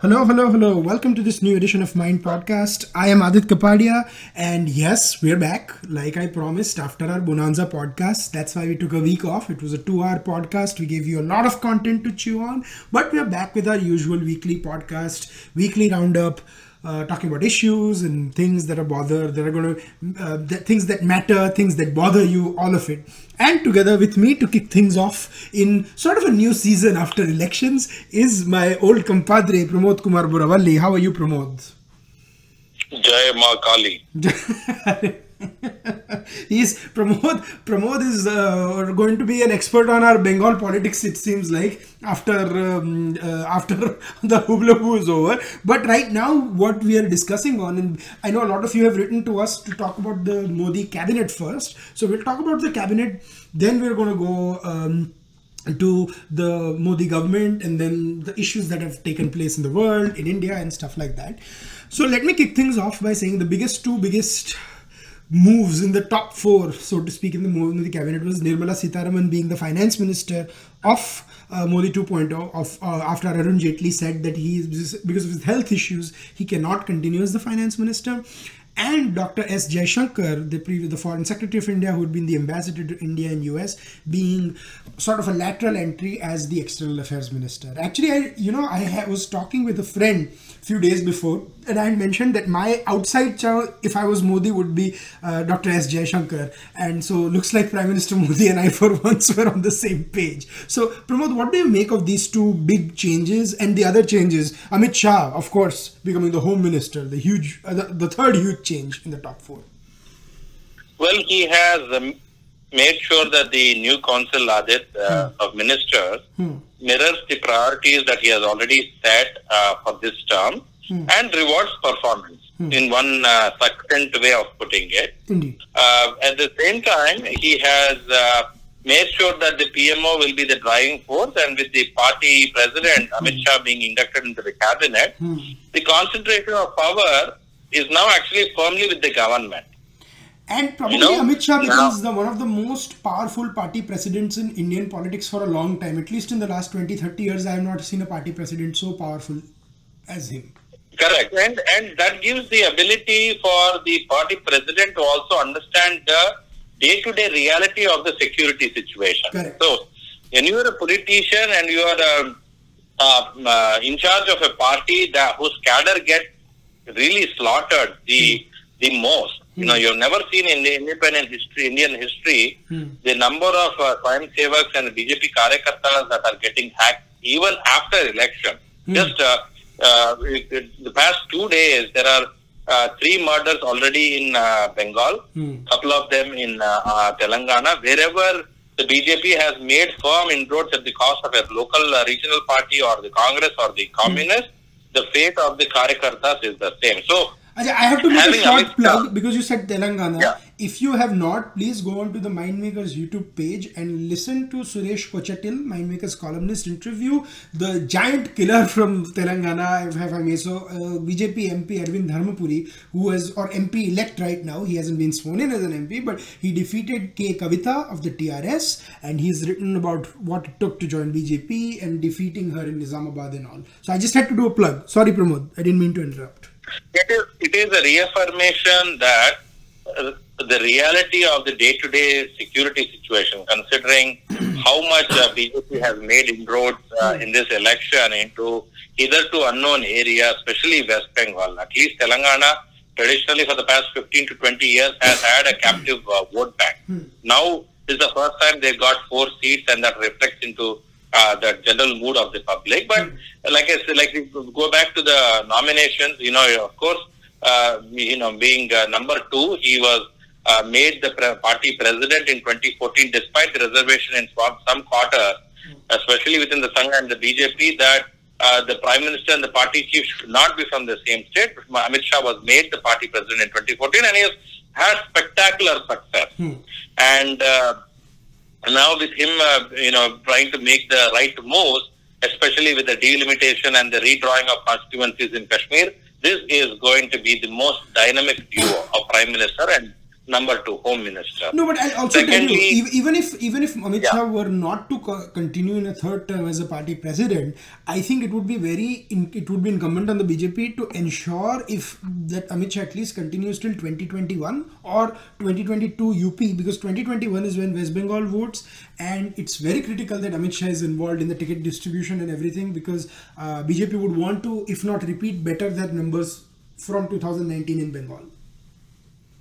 Hello, hello, hello. Welcome to this new edition of Mind Podcast. I am Aadit Kapadia, and yes, we're back, like I promised, after our Bonanza podcast. That's why we took a week off. It was a two hour podcast. We gave you a lot of content to chew on, but we're back with our usual weekly podcast, weekly roundup uh, talking about issues and things that are bother that are going to uh, things that matter things that bother you all of it and together with me to kick things off in sort of a new season after elections is my old compadre pramod kumar buravalli how are you pramod? Jai ma kali He's Pramod. Pramod is uh, going to be an expert on our Bengal politics. It seems like after um, uh, after the hubla is over. But right now, what we are discussing on, and I know a lot of you have written to us to talk about the Modi cabinet first. So we'll talk about the cabinet. Then we're going to go. Um, to the Modi government and then the issues that have taken place in the world, in India, and stuff like that. So, let me kick things off by saying the biggest two biggest moves in the top four, so to speak, in the Modi cabinet was Nirmala Sitharaman being the finance minister of uh, Modi 2.0 of uh, after Arun Jaitley said that he is because of his health issues he cannot continue as the finance minister and Dr. S. Jaishankar, the previous, the Foreign Secretary of India, who had been the ambassador to India and US, being sort of a lateral entry as the External Affairs Minister. Actually, I you know I was talking with a friend a few days before, and I mentioned that my outside chow, if I was Modi, would be uh, Dr. S. Jaishankar. And so looks like Prime Minister Modi and I for once were on the same page. So, Pramod, what do you make of these two big changes and the other changes? Amit Shah, of course, becoming the Home Minister, the huge, uh, the, the, third huge change in the top four. Well, he has um, made sure that the new council, Adit, uh, hmm. of ministers, hmm mirrors the priorities that he has already set uh, for this term hmm. and rewards performance hmm. in one uh, succinct way of putting it. Uh, at the same time, he has uh, made sure that the PMO will be the driving force and with the party president, hmm. Amit Shah, being inducted into the cabinet, hmm. the concentration of power is now actually firmly with the government. And probably you know, Amit Shah becomes the one of the most powerful party presidents in Indian politics for a long time. At least in the last 20, 30 years, I have not seen a party president so powerful as him. Correct. And and that gives the ability for the party president to also understand the day to day reality of the security situation. Correct. So when you are a politician and you are uh, uh, uh, in charge of a party that whose cadre get really slaughtered the hmm. the most you know, you've never seen in the independent history, Indian history, hmm. the number of uh, Swayam Sevaks and BJP Karyakartas that are getting hacked even after election. Hmm. Just uh, uh, the past two days, there are uh, three murders already in uh, Bengal, hmm. couple of them in uh, uh, Telangana. Wherever the BJP has made firm inroads at the cost of a local uh, regional party or the Congress or the communist, the fate of the Karyakartas is the same. So I have to make a short plug because you said Telangana. Yeah. If you have not, please go on to the Mindmakers YouTube page and listen to Suresh Kochatil, Mindmakers columnist, interview the giant killer from Telangana, if I may so, uh, BJP MP Arvind Dharmapuri, who is, or MP elect right now, he hasn't been sworn in as an MP, but he defeated K. Kavita of the TRS and he's written about what it took to join BJP and defeating her in Nizamabad and all. So I just had to do a plug. Sorry, Pramod, I didn't mean to interrupt. It is, it is a reaffirmation that uh, the reality of the day-to-day security situation, considering how much uh, BJP has made inroads uh, in this election into hitherto unknown areas, especially West Bengal. At least Telangana, traditionally for the past 15 to 20 years, has had a captive uh, vote bank. Hmm. Now is the first time they got four seats, and that reflects into uh, the general mood of the public. But mm. like I said, like go back to the nominations, you know, of course, uh, you know, being uh, number two, he was uh, made the pre- party president in 2014, despite the reservation in some quarter, mm. especially within the Sangha and the BJP, that uh, the prime minister and the party chief should not be from the same state. Amit Shah was made the party president in 2014, and he has had spectacular success. Hmm. And uh, now with him, uh, you know, trying to make the right moves, especially with the delimitation and the redrawing of constituencies in Kashmir, this is going to be the most dynamic duo of Prime Minister and number two home minister. No, but I also Secondly- tell you, even if even if Amit Yeah. Shah were not to co- continue in a third term as a party president, I think it would be very it would be incumbent on the BJP to ensure if that Amit Shah at least continues till 2021 or 2022 UP because 2021 is when West Bengal votes and it's very critical that Amit Shah is involved in the ticket distribution and everything because uh, BJP would want to, if not repeat, better their numbers from 2019 in Bengal.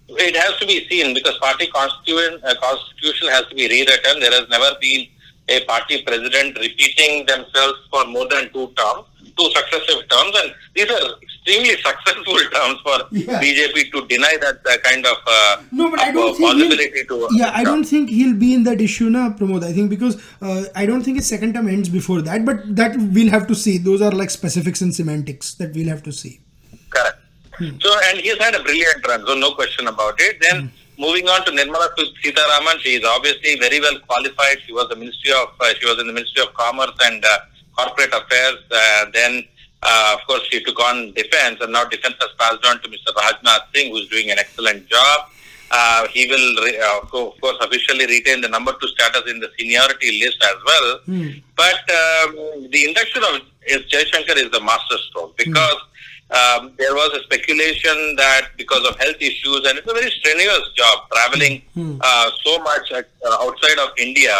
It has to be seen because party constitution, uh, constitution has to be rewritten. There has never been a party president repeating themselves for more than two terms, two successive terms, and these are extremely successful terms for Yeah. BJP to deny that uh, kind of uh, No, but I don't uh, think. to. yeah, I don't think he'll be in that issue now, Pramod. I think because uh, I don't think his second term ends before that, but that we'll have to see. Those are like specifics and semantics that we'll have to see. Correct. So, and he's had a brilliant run, so no question about it. Then, moving on to Nirmala Sitharaman, she is obviously very well qualified. She was the Ministry of, uh, she was in the Ministry of Commerce and uh, Corporate Affairs. Uh, then, uh, of course, she took on defense, and now defense has passed on to Mr. Rajnath Singh, who's doing an excellent job. Uh, he will, re- uh, of co- of course, officially retain the number two status in the seniority list as well. But um, the induction of. Jaishankar is the masterstroke because um, there was a speculation that because of health issues, and it's a very strenuous job traveling uh, so much at, uh, outside of India.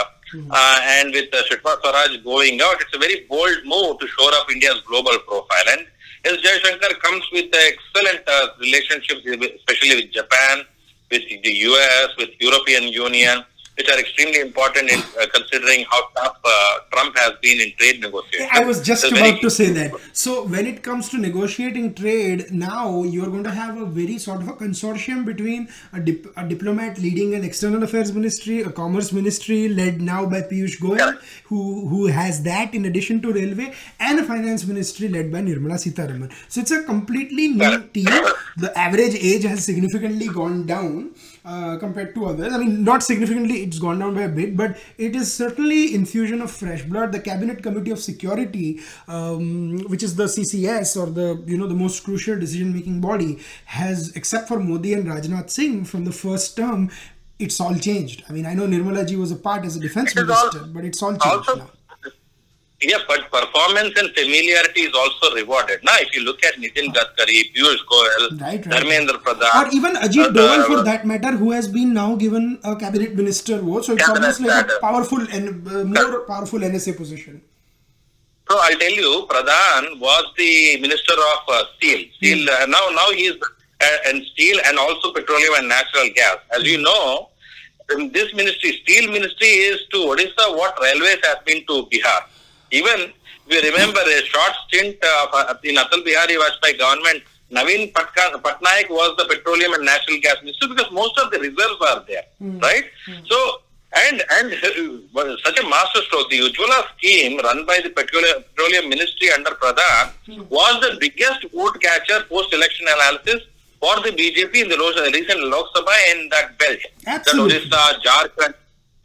Uh, and with uh, Sushma Swaraj going out, it's a very bold move to shore up India's global profile. And as S. Jaishankar comes with excellent uh, relationships, especially with Japan, with the US, with European Union, which are extremely important in uh, considering how tough uh, Trump has been in trade negotiations. I was just So about to say that. So when it comes to negotiating trade, now you're going to have a very sort of a consortium between a, dip, a diplomat leading an external affairs ministry, a commerce ministry led now by Piyush Goyal, Yeah. who who has that in addition to railway, and a finance ministry led by Nirmala Sitharaman. So it's a completely new team. The average age has significantly gone down. Uh, compared to others, I mean, not significantly, it's gone down by a bit, but it is certainly infusion of fresh blood. The Cabinet Committee of Security, um, which is the CCS or the you know the most crucial decision-making body, has except for Modi and Rajnath Singh from the first term, it's all changed. I mean, I know Nirmala ji was a part as a defense is all- minister, but it's all changed also, now. Yeah, but performance and familiarity is also rewarded. Now, if you look at Nitin Gadkari, Piyush Goyal, Right, right. Dharmendra Pradhan, Or even Ajit Doval, for that matter, who has been now given a cabinet minister role. So it's almost like a powerful and uh, more powerful NSA position. So I'll tell you, Pradhan was the minister of uh, steel. Steel uh, now now he is uh, and steel and also petroleum and natural gas. As you know, in this ministry, steel ministry is to Odisha what railways has been to Bihar. Even we remember a short stint of, uh, in Atal Bihari Vajpayee government. Naveen Patka, Patnaik was the petroleum and natural gas minister because most of the reserves are there, hmm. right? Hmm. So and and uh, such a masterstroke, the Ujjwala scheme run by the petroleum, petroleum ministry under Pradhan hmm. was the biggest vote catcher post-election analysis for the BJP in the recent Lok Sabha in that belt. Absolutely. That Odisha, Jharkhand,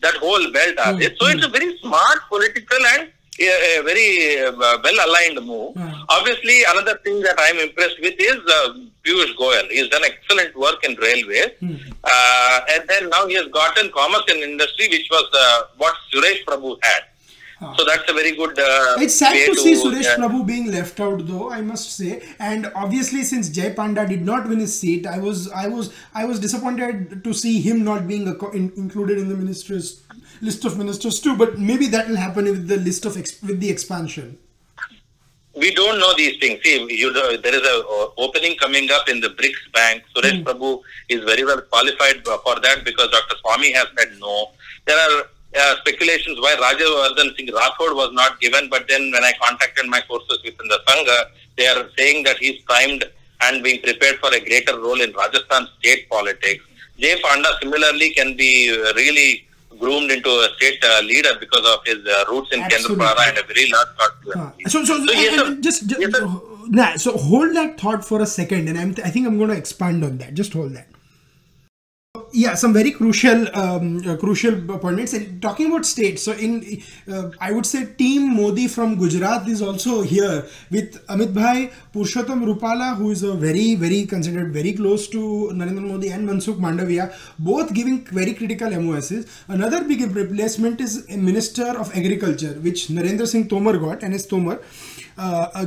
that whole belt are there. So it's a very smart political and a, a very uh, well-aligned move. Hmm. Obviously, another thing that I'm impressed with is uh, Piyush Goyal. He's done excellent work in railways. Uh, and then now he has gotten commerce and industry, which was uh, what Suresh Prabhu had. So that's a very good. Uh, It's sad to see Suresh uh, Prabhu being left out, though I must say. And obviously, since Jay Panda did not win his seat, I was I was I was disappointed to see him not being a, co- in, included in the ministers list of ministers too. But maybe that will happen with the list of ex, with the expansion. we don't know these things. See, you know, there is a uh, opening coming up in the BRICS Bank. Suresh Prabhu is very well qualified for that because Dr. Swami has said no. There are uh, speculations why Rajavardhan Singh Rathod was not given, but then when I contacted my sources within the Sangha, they are saying that he's primed and being prepared for a greater role in Rajasthan state politics. Jay Panda similarly can be uh, really groomed into a state uh, leader because of his uh, roots in. Kendrapara and a very large Uh, constituency. so, so, So, yes, sir. just, just Yes, sir. nah, so hold that thought for a second, and I'm, I think I'm going to expand on that. Just hold that. Yeah, some very crucial, um, uh, crucial points. And talking about states, so in, uh, I would say, Team Modi from Gujarat is also here with Amit Bhai, Purushottam Rupala, who is a very, very considered very close to Narendra Modi, and Mansukh Mandaviya, both giving very critical MOSs. Another big replacement is Minister of Agriculture, which Narendra Singh Tomar got, and as Tomar uh,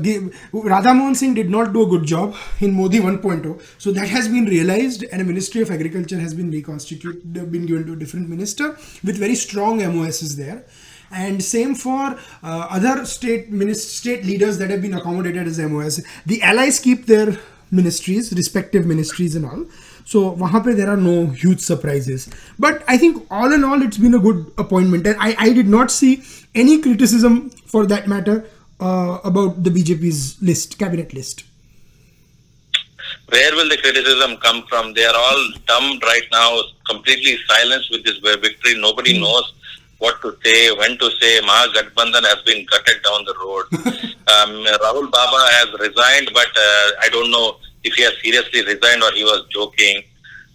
Radha Mohan Singh did not do a good job in Modi 1.0. So that has been realized, and a Ministry of Agriculture has been reconstituted, been given to a different minister with very strong MOSs there. And same for uh, other state state leaders that have been accommodated as MOS. The allies keep their ministries, respective ministries, and all. So wahan there are no huge surprises. But I think all in all, it's been a good appointment, and I, I did not see any criticism for that matter uh, about the BJP's list, cabinet list? Where will the criticism come from? They are all dumb right now, completely silenced with this victory. Nobody mm. knows what to say, when to say. Mahagathbandhan has been gutted down the road. um, Rahul Baba has resigned, but uh, I don't know if he has seriously resigned or he was joking.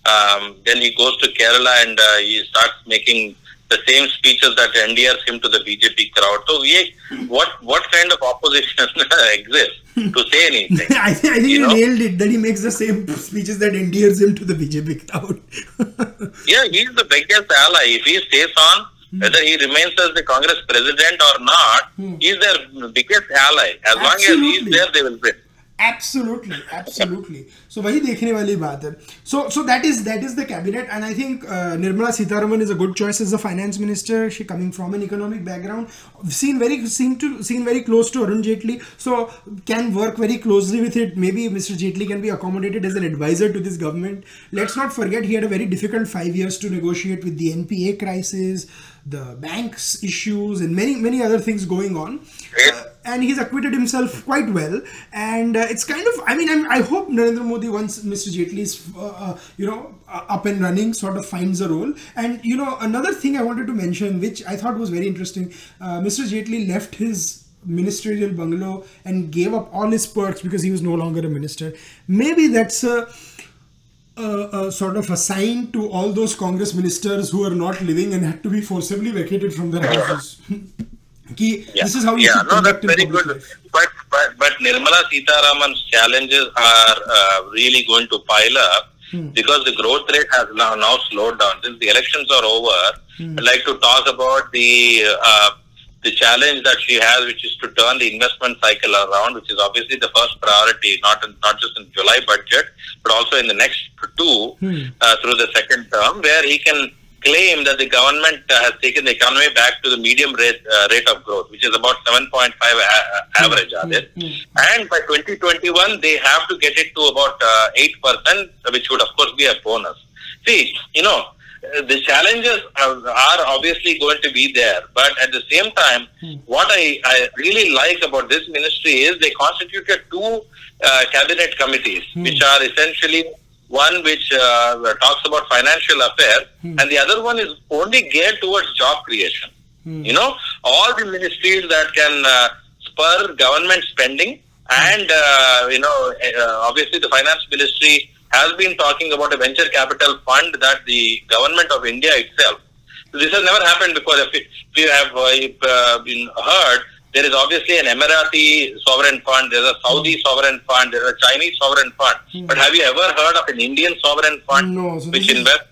Um, then he goes to Kerala and uh, he starts making the same speeches that endears him to the BJP crowd. So, we, what what kind of opposition exists to say anything? I, think, I think you, you nailed it. That he makes the same speeches that endears him to the BJP crowd. yeah, he's the biggest ally. If he stays on, hmm. whether he remains as the Congress president or not, hmm. he's their biggest ally. As Absolutely. long as he's there, they will win absolutely absolutely. So wahi dekhne wali baat hai so so that is that is the cabinet and i think uh, nirmala is a good choice as a finance minister. She coming from an economic background seen very seen to seen very close to arun jaitley. So can work very closely with it. Maybe mr jaitley can be accommodated as an advisor to this government. Let's not forget he had a very difficult 5 years to negotiate with the npa crisis the banks issues and many many other things going on. Uh, and he's acquitted himself quite well. And uh, it's kind of i mean I'm, i hope narendra modi once mr jaitley is uh, uh you know uh, up and running sort of finds a role. And you know another thing i wanted to mention which i thought was very interesting uh, mr jaitley left his ministerial bungalow and gave up all his perks because he was no longer a minister. Maybe that's a a, a, sort of a sign to all those Congress ministers who are not living and had to be forcibly vacated from their houses. Ki, yeah. This is how you yeah, no, that's very good. But, but but Nirmala Sitharaman's challenges are uh, really going to pile up hmm. because the growth rate has now, now slowed down. Since the elections are over, hmm. I'd like to talk about the uh, the challenge that she has, which is to turn the investment cycle around, which is obviously the first priority, not in, not just in July budget, but also in the next two hmm. uh, through the second term, where he can claim that the government uh, has taken the economy back to the medium rate uh, rate of growth, which is about 7.5 a- hmm. average, hmm. Hmm. And by 2021, they have to get it to about 8%, uh, which would of course be a bonus. See, you know, the challenges are obviously going to be there. But at the same time, what I, I really like about this ministry is they constituted two uh, cabinet committees, hmm. which are essentially one which uh, talks about financial affairs, hmm. and the other one is only geared towards job creation. Hmm. You know, all the ministries that can uh, spur government spending, hmm. and uh, you know, uh, obviously the finance ministry has been talking about a venture capital fund that the government of India itself. This has never happened before. If you have uh, been heard, there is obviously an Emirati sovereign fund, there's a Saudi mm. sovereign fund, there's a Chinese sovereign fund. Mm. But have you ever heard of an Indian sovereign fund no, so which invests?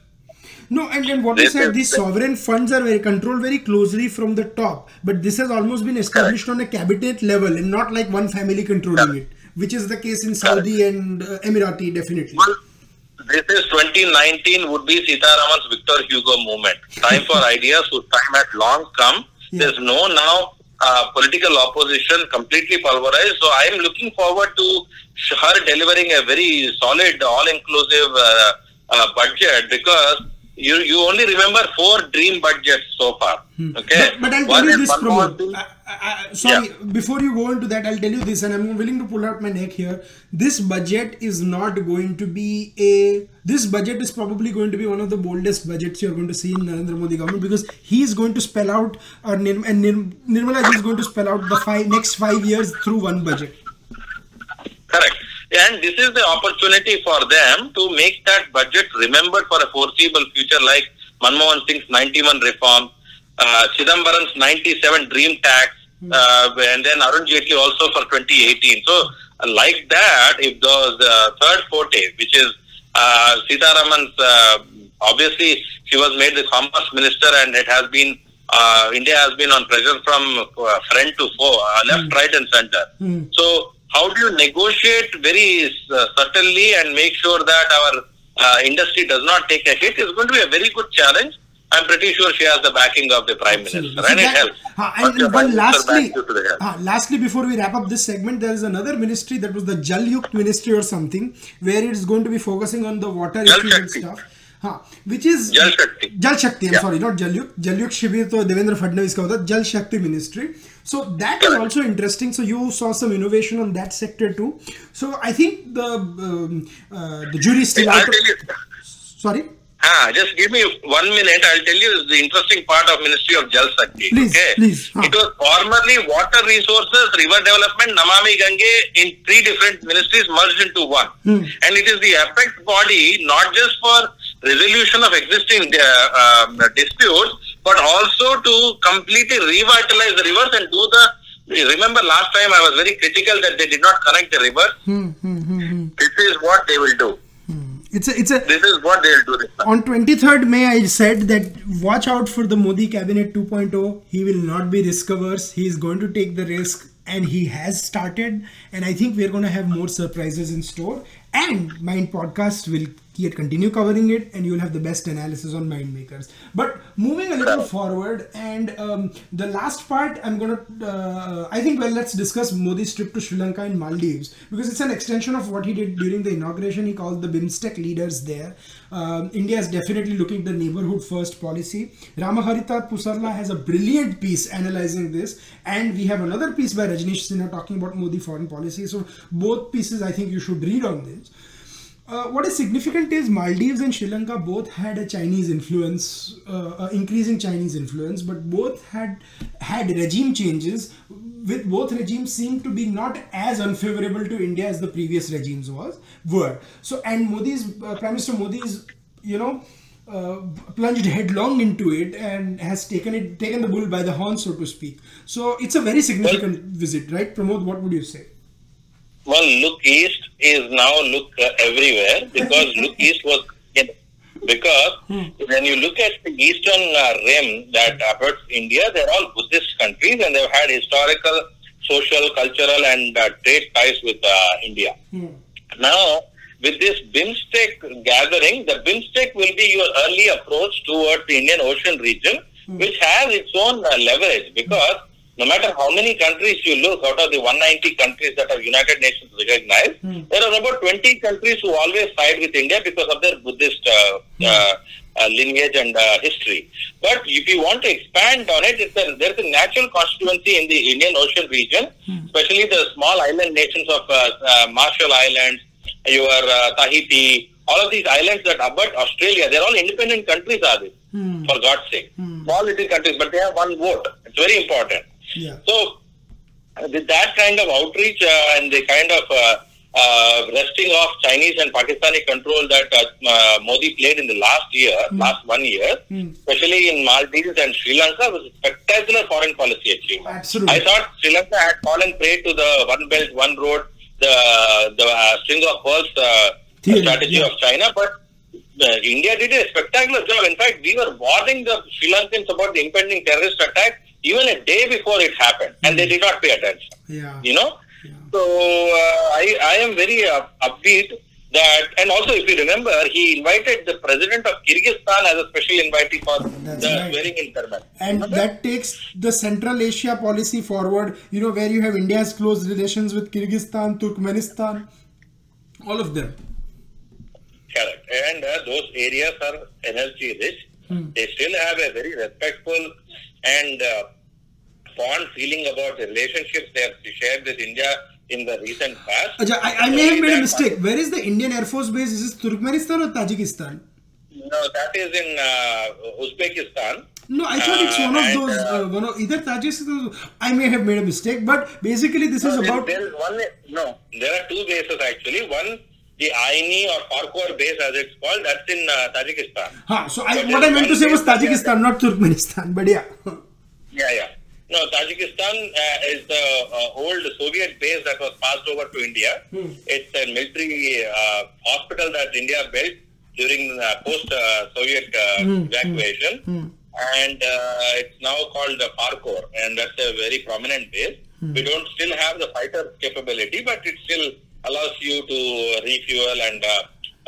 No, and then what you said, these sovereign funds are very controlled very closely from the top. But this has almost been established Correct. on a cabinet level and not like one family controlling Correct. it which is the case in Saudi and uh, Emirati, definitely. Well, this is 2019 would be Sitharaman's Victor Hugo movement. Time for ideas whose time had long come. Yeah. There's no now uh, political opposition completely pulverized. So I am looking forward to her delivering a very solid, all-inclusive uh, uh, budget because you you only remember four dream budgets so far. Hmm. Okay, but, but I'll tell you this, Pramod. I, I, sorry, yeah. before you go into that, I'll tell you this, and I'm willing to pull out my neck here. This budget is not going to be a. This budget is probably going to be one of the boldest budgets you're going to see in Narendra Modi government because he's going to spell out, or Nir, and Nir, Nirmala is going to spell out the five next five years through one budget. Correct And this is the opportunity for them to make that budget remembered for a foreseeable future, like Manmohan Singh's 91 reform, uh, Chidambaram's 97 dream tax, uh, and then Arun Jaitley also for 2018. So, uh, like that, if the, the third forte, which is uh, Sitharaman's, uh, obviously she was made the commerce minister, and it has been uh, India has been on pressure from uh, friend to foe, uh, left, right, and center. Mm. So, how do you negotiate very uh, subtly and make sure that our uh, industry does not take a hit is going to be a very good challenge. I'm pretty sure she has the backing of the Prime Absolutely. Minister, So and it helps. But and your one Prime Minister lastly, backs you to the help. ah, lastly, before we wrap up this segment, there is another ministry that was the Jal Yukt ministry or something, where it is going to be focusing on the water issues and stuff. Huh, which is Jal Shakti. Jal Shakti. I'm Yeah. sorry, not Jal Yukt. Jal Yukt Shibir to Devendra Fadnavis ka hota, Jal Shakti ministry. So that is also interesting. So you saw some innovation on that sector too. So I think the um, uh, the jury is still I'll out. tell you. Sorry. Ah, just give me one minute. I'll tell you the interesting part of Ministry of Jal Shakti. Please, okay? please, huh. It was formerly Water Resources, River Development, Namami Gange in three different ministries merged into one. Hmm. And it is the apex body not just for resolution of existing uh, um, disputes, but also to completely revitalize the rivers and do the. Remember last time I was very critical that they did not connect the rivers. Hmm, hmm, hmm, hmm. This is what they will do. It's a it's a This is what they will do this time. on 23rd May, I said that watch out for the Modi cabinet 2.0. He will not be risk averse. He is going to take the risk, and he has started. And I think we're going to have more surprises in store. And my Podcast will yet continue covering it, and you'll have the best analysis on Mind Makers. But moving a little forward, and um, the last part, I'm gonna. Uh, I think well, let's discuss Modi's trip to Sri Lanka and Maldives because it's an extension of what he did during the inauguration. He called the BIMSTEC leaders there. Um, India is definitely looking at the neighborhood first policy. Ramaharita Pusarla has a brilliant piece analyzing this, and we have another piece by Rajneesh Sinha talking about Modi foreign policy. So both pieces, I think you should read on this. Uh, what is significant is Maldives and Sri Lanka both had a Chinese influence, uh, uh, increasing Chinese influence, but both had had regime changes. With both regimes seem to be not as unfavorable to India as the previous regimes was were. So and Modi's uh, Prime Minister Modi's you know uh, plunged headlong into it and has taken it taken the bull by the horn, so to speak. So it's a very significant visit, right? Pramod, what would you say? Well, look east is now look uh, everywhere because look east was in, because when you look at the eastern uh, rim that abuts India, they're all Buddhist countries and they've had historical, social, cultural, and uh, trade ties with uh, India. Now, with this BIMSTEC gathering, the BIMSTEC will be your early approach towards the Indian Ocean region, which has its own uh, leverage because no matter how many countries you look out of the 190 countries that are United Nations recognized, there are about 20 countries who always side with India because of their Buddhist uh, uh, uh, lineage and uh, history. But if you want to expand on it, it's a, there's a natural constituency in the Indian Ocean region, especially the small island nations of uh, uh, Marshall Islands, your uh, Tahiti, all of these islands that abut Australia, they're all independent countries, are they? For God's sake. Small little countries, but they have one vote. It's very important. Yeah. So, uh, with that kind of outreach uh, and the kind of uh, uh, wresting off Chinese and Pakistani control that uh, uh, Modi played in the last year, last one year, especially in Maldives and Sri Lanka, was a spectacular foreign policy achievement. Absolutely. I thought Sri Lanka had fallen prey to the one belt, one road, the the uh, string of pearls uh, strategy yeah. of China, but uh, India did a spectacular job. In fact, we were warning the Sri Lankans about the impending terrorist attack even a day before it happened, and they did not pay attention. Yeah. You know, Yeah. so uh, I I am very uh, upbeat that, and also if you remember, he invited the president of Kyrgyzstan as a special invitee for That's the right. in ceremony. And that takes the Central Asia policy forward, you know, where you have India's close relations with Kyrgyzstan, Turkmenistan, all of them. Correct. And uh, those areas are energy rich. They still have a very respectful and uh, fond feeling about the relationships they have shared with India in the recent past. Aja, I, I may have made a mistake. Where is the Indian Air Force base? Is this Turkmenistan or Tajikistan? No, that is in uh, Uzbekistan. No, I thought it's one of those. uh, Uh, one of either Tajikistan. I may have made a mistake, but basically this no, is There- about. there is one. No, there are two bases actually. One, the Aini or Parkour base, as it's called, that's in uh, Tajikistan. Huh, so I, what I meant to say was Tajikistan, not Turkmenistan. But yeah. Yeah, yeah. No, Tajikistan uh, is the uh, old Soviet base that was passed over to India. Hmm. It's a military uh, hospital that India built during uh, post-Soviet uh, Hmm, evacuation. And uh, it's now called the Farkhor, and that's a very prominent base. Hmm. We don't still have the fighter capability, but it still allows you to refuel and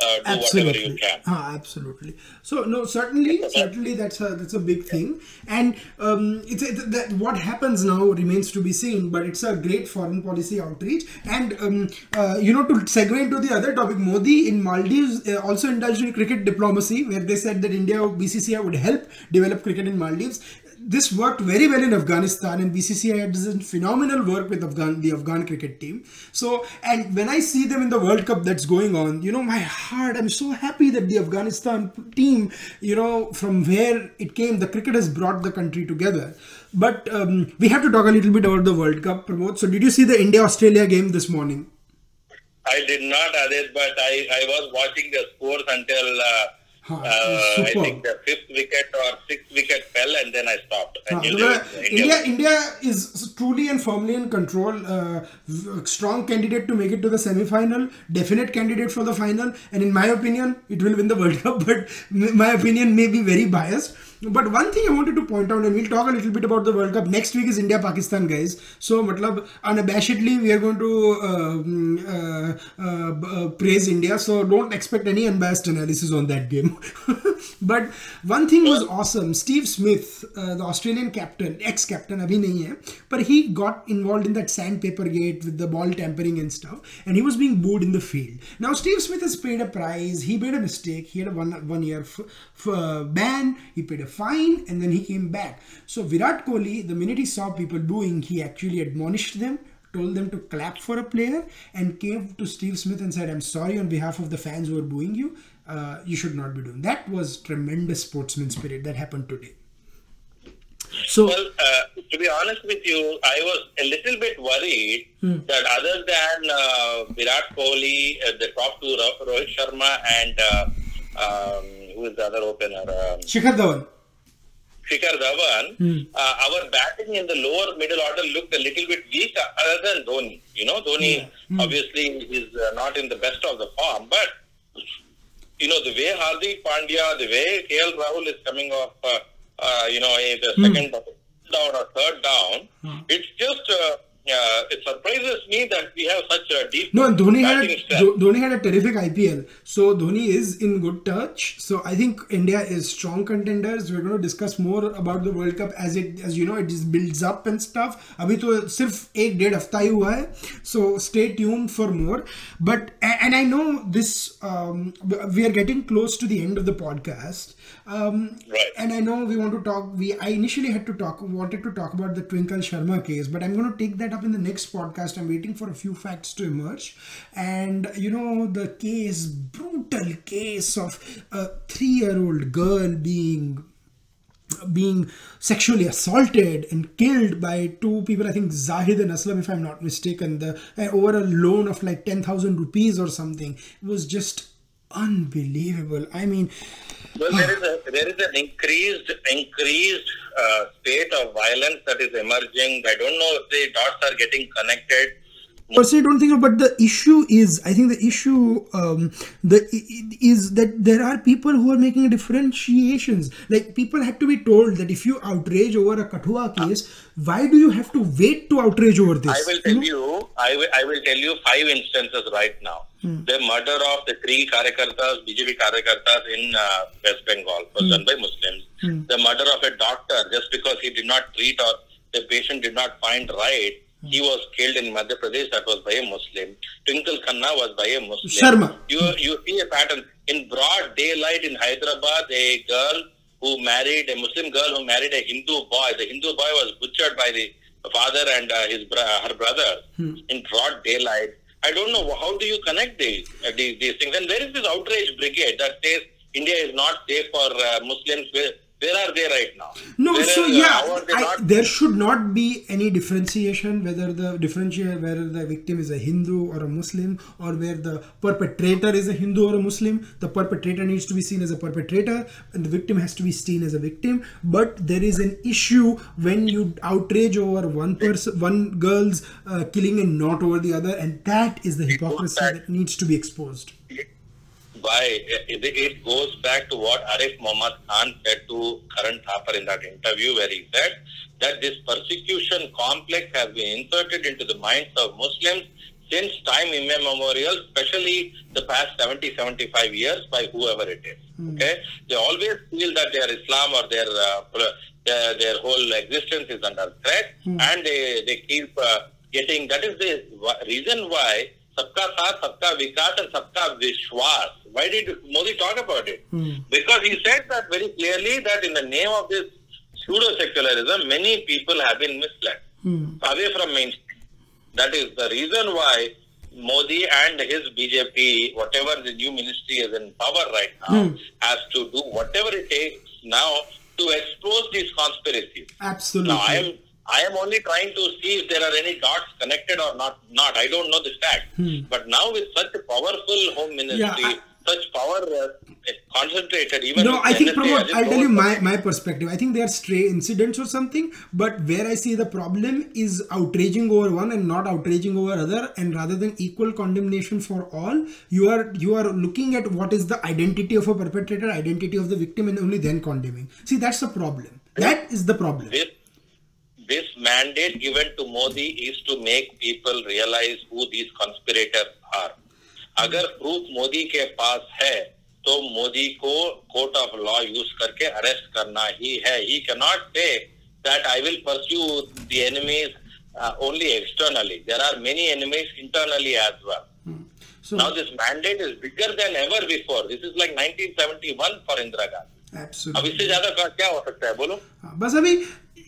uh, whatever absolutely. you can. Ah, absolutely. So no certainly certainly that's a that's a big thing. And um, it's it, that what happens now remains to be seen but it's a great foreign policy outreach. And um, uh, you know to segue into the other topic modi in maldives uh, also indulged in cricket diplomacy where they said that india bcci would help develop cricket in maldives this worked very well in Afghanistan, and BCCI does phenomenal work with Afghan the Afghan cricket team. So, and when I see them in the World Cup that's going on, you know, my heart, I'm so happy that the Afghanistan team, you know, from where it came, the cricket has brought the country together. But um, we have to talk a little bit about the World Cup, Pramod. So, did you see the India Australia game this morning? I did not, Adit, but I, I was watching the scores until uh, uh, I think the fifth wicket or sixth wicket fell, and then I stopped. Uh, knew the- there was- India, India is truly and firmly in control. Uh, strong candidate to make it to the semi-final. Definite candidate for the final. And in my opinion, it will win the World Cup. But my opinion may be very biased. But one thing I wanted to point out, and we'll talk a little bit about the World Cup next week, is India Pakistan, guys. So, matlab, unabashedly, we are going to uh, uh, uh, uh, praise India. So, don't expect any unbiased analysis on that game. but one thing was awesome. Steve Smith, uh, the Australian captain, ex-captain, abhi nahi hai, but he got involved in that sandpaper gate with the ball tampering and stuff, and he was being booed in the field. Now, Steve Smith has paid a price, He made a mistake. He had a one one year f- f- uh, ban. He paid a fine, and then he came back. So Virat Kohli, the minute he saw people booing, he actually admonished them. Told them to clap for a player and came to Steve Smith and said, I'm sorry on behalf of the fans who are booing you. Uh, you should not be doing that. Was tremendous sportsman spirit that happened today. So, Well, uh, to be honest with you, I was a little bit worried Hmm. that other than uh, Virat Kohli, uh, the top two, Ro- Rohit Sharma, and uh, um, who is the other opener? Um, Shikhar Dhawan. Shikhar Dhawan, Hmm. uh, our batting in the lower middle order looked a little bit weak uh, other than Dhoni. You know, Dhoni Hmm. obviously is uh, not in the best of the form, but you know, the way Hardik Pandya, the way KL Rahul is coming off, uh, uh, you know, the second down or third down, it's just, uh, uh, it surprises me that we have such a deep No, and Dhoni had batting strength. Dho- Dhoni had a terrific IPL. So Dhoni is in good touch. So I think India is strong contenders. We're going to discuss more about the World Cup as it as you know it just builds up and stuff. अभी तो सिर्फ एक डेढ़ हफ्ता ही हुआ है. So stay tuned for more. But a- and I know this um, we are getting close to the end of the podcast. Um, Right. and I know we want to talk. We I initially had to talk, wanted to talk about the Twinkle Sharma case, but I'm going to take that up in the next podcast. I'm waiting for a few facts to emerge, and you know the case, brutal case of a three-year-old girl being being sexually assaulted and killed by two people. I think Zahid and Aslam, if I'm not mistaken, the uh, over a loan of like ten thousand rupees or something. It was just unbelievable. I mean. Well, there is a there is an increased increased uh, state of violence that is emerging. I don't know if the dots are getting connected. Personally don't think so but the issue is i think the issue um, the is that there are people who are making differentiations like people had to be told that if you outrage over a kathua case why do you have to wait to outrage over this I will tell you, I will, I will tell you five instances right now. The murder of the three karyakartas, BJP karyakartas in uh, West Bengal was done by Muslims. The murder of a doctor just because he did not treat or the patient did not find right. He was killed in Madhya Pradesh. That was by a Muslim. Twinkle Khanna was by a Muslim. Sharma. You you see a pattern in broad daylight in Hyderabad. A girl who married a Muslim girl who married a Hindu boy. The Hindu boy was butchered by the father and uh, his bro- her brother in broad daylight. I don't know how do you connect these uh, these, these things. And there is this outrage brigade that says India is not safe for uh, Muslims. Where are they right now? No, Where so are- yeah, I, there should not be any differentiation whether the differentiate whether the victim is a Hindu or a Muslim or where the perpetrator is a Hindu or a Muslim. The perpetrator needs to be seen as a perpetrator, and the victim has to be seen as a victim. But there is an issue when you outrage over one person, one girl's uh, killing and not over the other, and that is the hypocrisy that needs to be exposed. Why? It, it goes back to what Arif Muhammad Khan said to Karan Thapar in that interview, where he said that this persecution complex has been inserted into the minds of Muslims since time immemorial, especially the past 70, 75 years by whoever it is. Okay? They always feel that their Islam or their, uh, their, their whole existence is under threat and they, they keep uh, getting, that is the reason why सबका साथ सबका विकास and सबका विश्वास why did Modi talk about it because he said that very clearly that in the name of this pseudo secularism many people have been misled away from mainstream that is the reason why Modi and his BJP, whatever the new ministry is in power right now, has to do whatever it takes now to expose these conspiracies. Absolutely. Now, I am I am only trying to see if there are any dots connected or not. Not I don't know the fact. But now with such a powerful home ministry, Hmm. Yeah, I- such power uh, concentrated, even No, I think Pramod, I'll tell you my, my perspective. I think they are stray incidents or something, but where I see the problem is outraging over one and not outraging over other, and rather than equal condemnation for all, you are you are looking at what is the identity of a perpetrator, identity of the victim, and only then condemning. See, that's the problem. That is the problem. this this mandate given to Modi is to make people realize who these conspirators are. अगर proof Modi के पास है तो मोदी को court of law use करके arrest करना ही है he cannot say that I will pursue the enemies only externally there are many enemies internally as well now this mandate is bigger than ever before this is like 1971 for Indira Gandhi अब इससे ज़्यादा क्या हो सकता है? बोलो। हाँ, बस अभी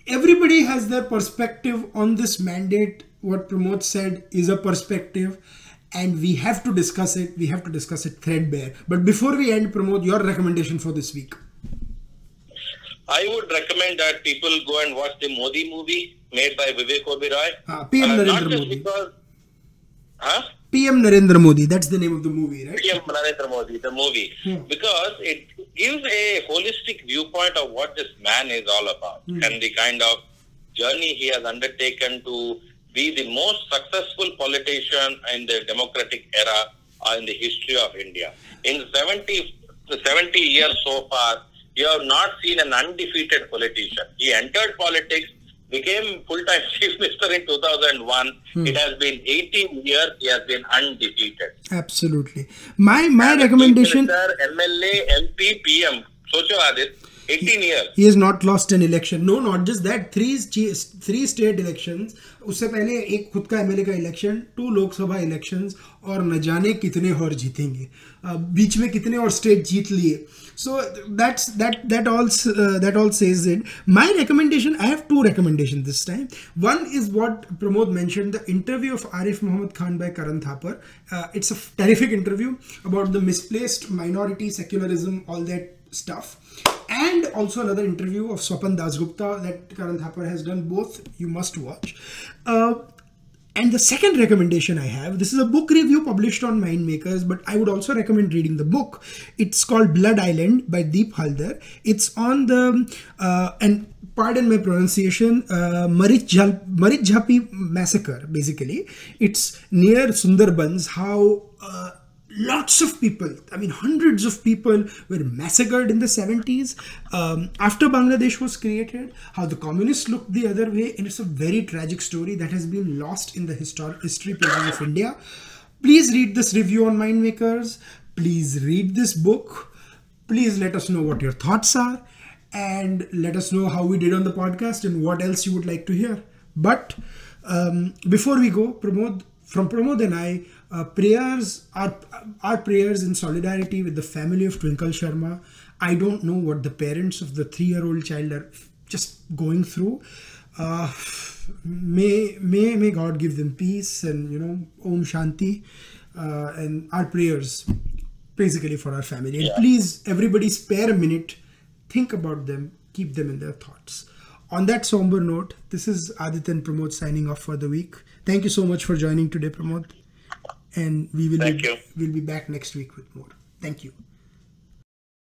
everybody has their perspective on this mandate what pramod said is a perspective and we have to discuss it we have to discuss it threadbare but before we end pramod your recommendation for this week I would recommend that people go and watch the Modi movie made by Vivek Oberoi. Ah, PM not Narendra just Modi. because, huh? Pm narendra modi that's the name of the movie right PM Narendra Modi, the movie, because it gives a holistic viewpoint of what this man is all about and the kind of journey he has undertaken to be the most successful politician in the democratic era uh, in the history of India. In 70, 70 years so far, you have not seen an undefeated politician. He entered politics, became full-time chief minister in 2001. It has been 18 years. He has been undefeated. absolutely my my Chief recommendation Minister, MLA, MP, PM. सोचो Aditya 18 years. he has not lost an election no not just that three ch- three state elections उससे पहले एक खुद का MLA का election to Lok Sabha elections और न जाने कितने और जीतेंगे अ, बीच में कितने और स्टेट जीत लिए so that's that that all that all says it my recommendation i have two recommendations this time one is what pramod mentioned the interview of arif muhammad khan by karan thapar uh, it's a terrific interview about the misplaced minority secularism all that stuff and also another interview of Swapan Dasgupta that Karan Thapar has done. Both you must watch. Uh, and the second recommendation I have, this is a book review published on Mindmakers, but I would also recommend reading the book. It's called Blood Island by Deep Halder. It's on the, uh, and pardon my pronunciation, uh, Jhapi massacre, basically. It's near Sundarbans, how uh, lots of people i mean hundreds of people were massacred in the 70s um, after bangladesh was created. How the communists looked the other way and it's a very tragic story that has been lost in the histor- history pages of india. Please read this review on mindmakers. Please read this book. Please let us know what your thoughts are and let us know how we did on the podcast and what else you would like to hear. But um, before we go pramod from pramod and i uh, prayers are our prayers in solidarity with the family of twinkle sharma i don't know what the parents of the 3 year old child are just going through uh, may may may god give them peace and you know om shanti uh, and our prayers basically for our family and please everybody spare a minute think about them keep them in their thoughts. On that somber note, this is Aditya and Pramod signing off for the week. Thank you so much for joining today, Pramod. And we will Thank be, you. we'll be back next week with more. Thank you.